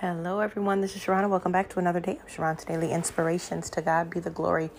Hello, everyone. This is Sharana. Welcome back to another day of Sharron's Daily Inspirations. To God be the glory.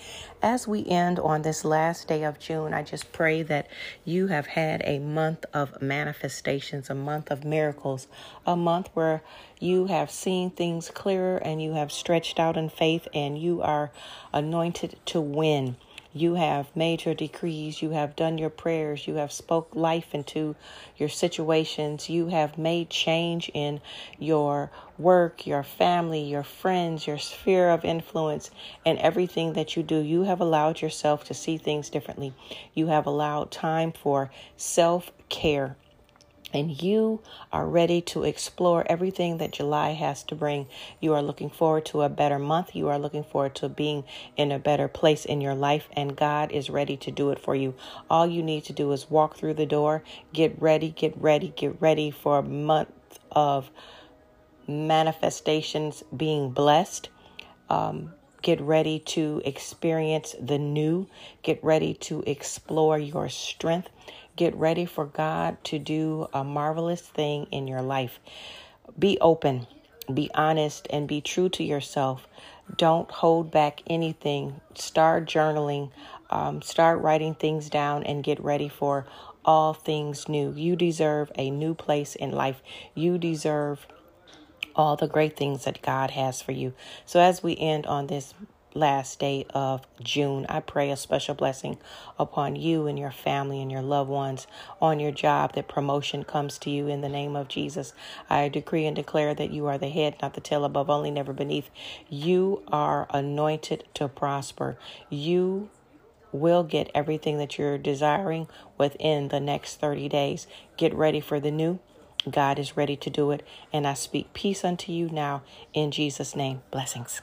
As we end on this last day of June, I just pray that you have had a month of manifestations, a month of miracles, a month where you have seen things clearer and you have stretched out in faith and you are anointed to win. You have made your decrees. You have done your prayers. You have spoke life into your situations. You have made change in your work, your family, your friends, your sphere of influence, and everything that you do. You have allowed yourself to see things differently. You have allowed time for self care and you are ready to explore everything that July has to bring. You are looking forward to a better month. You are looking forward to being in a better place in your life, and God is ready to do it for you. All you need to do is walk through the door, get ready, get ready, get ready for a month of manifestations being blessed. Um, Get ready to experience the new. Get ready to explore your strength. Get ready for God to do a marvelous thing in your life. Be open, be honest, and be true to yourself. Don't hold back anything. Start journaling, um, start writing things down, and get ready for all things new. You deserve a new place in life. You deserve all the great things that God has for you. So, as we end on this last day of June. I pray a special blessing upon you and your family and your loved ones on your job that promotion comes to you in the name of Jesus. I decree and declare that you are the head, not the tail, above only, never beneath. You are anointed to prosper. You will get everything that you're desiring within the next 30 days. Get ready for the new. God is ready to do it. And I speak peace unto you now in Jesus' name. Blessings.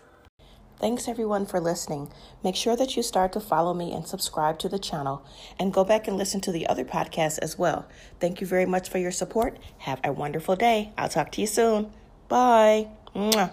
Thanks everyone for listening. Make sure that you start to follow me and subscribe to the channel and go back and listen to the other podcasts as well. Thank you very much for your support. Have a wonderful day. I'll talk to you soon. Bye. Mwah.